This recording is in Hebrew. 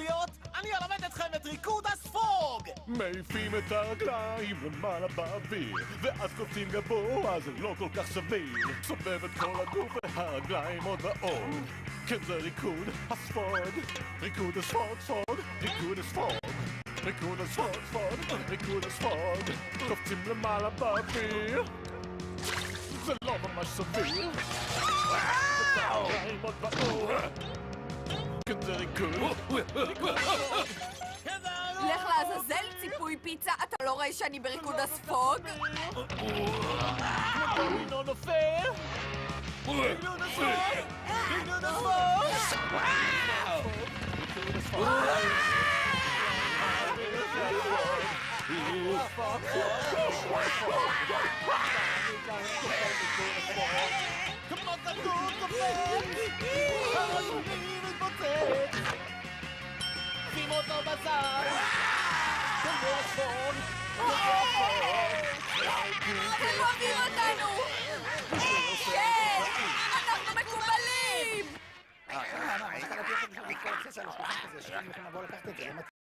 חוליות, אני אלמד אתכם את ריקוד הספוג! מעיפים את הרגליים למעלה באוויר ואז קופצים גבוה, זה לא כל כך סביר. סובב את כל הגוף והרגליים עוד ועוד כן זה ריקוד הספוג. ריקוד הספוג ספוג. ריקוד הספוג. ריקוד הספוג ספוג. ריקוד הספוג. קופצים למעלה באוויר. זה לא ממש סביר. הרגליים לך לעזאזל ציפוי פיצה, אתה לא רואה שאני בריקוד הספוג? דומינו נופל! כמו מבחינת יש לנו שולחן כזה, שאם יכולים לבוא לקחת את זה.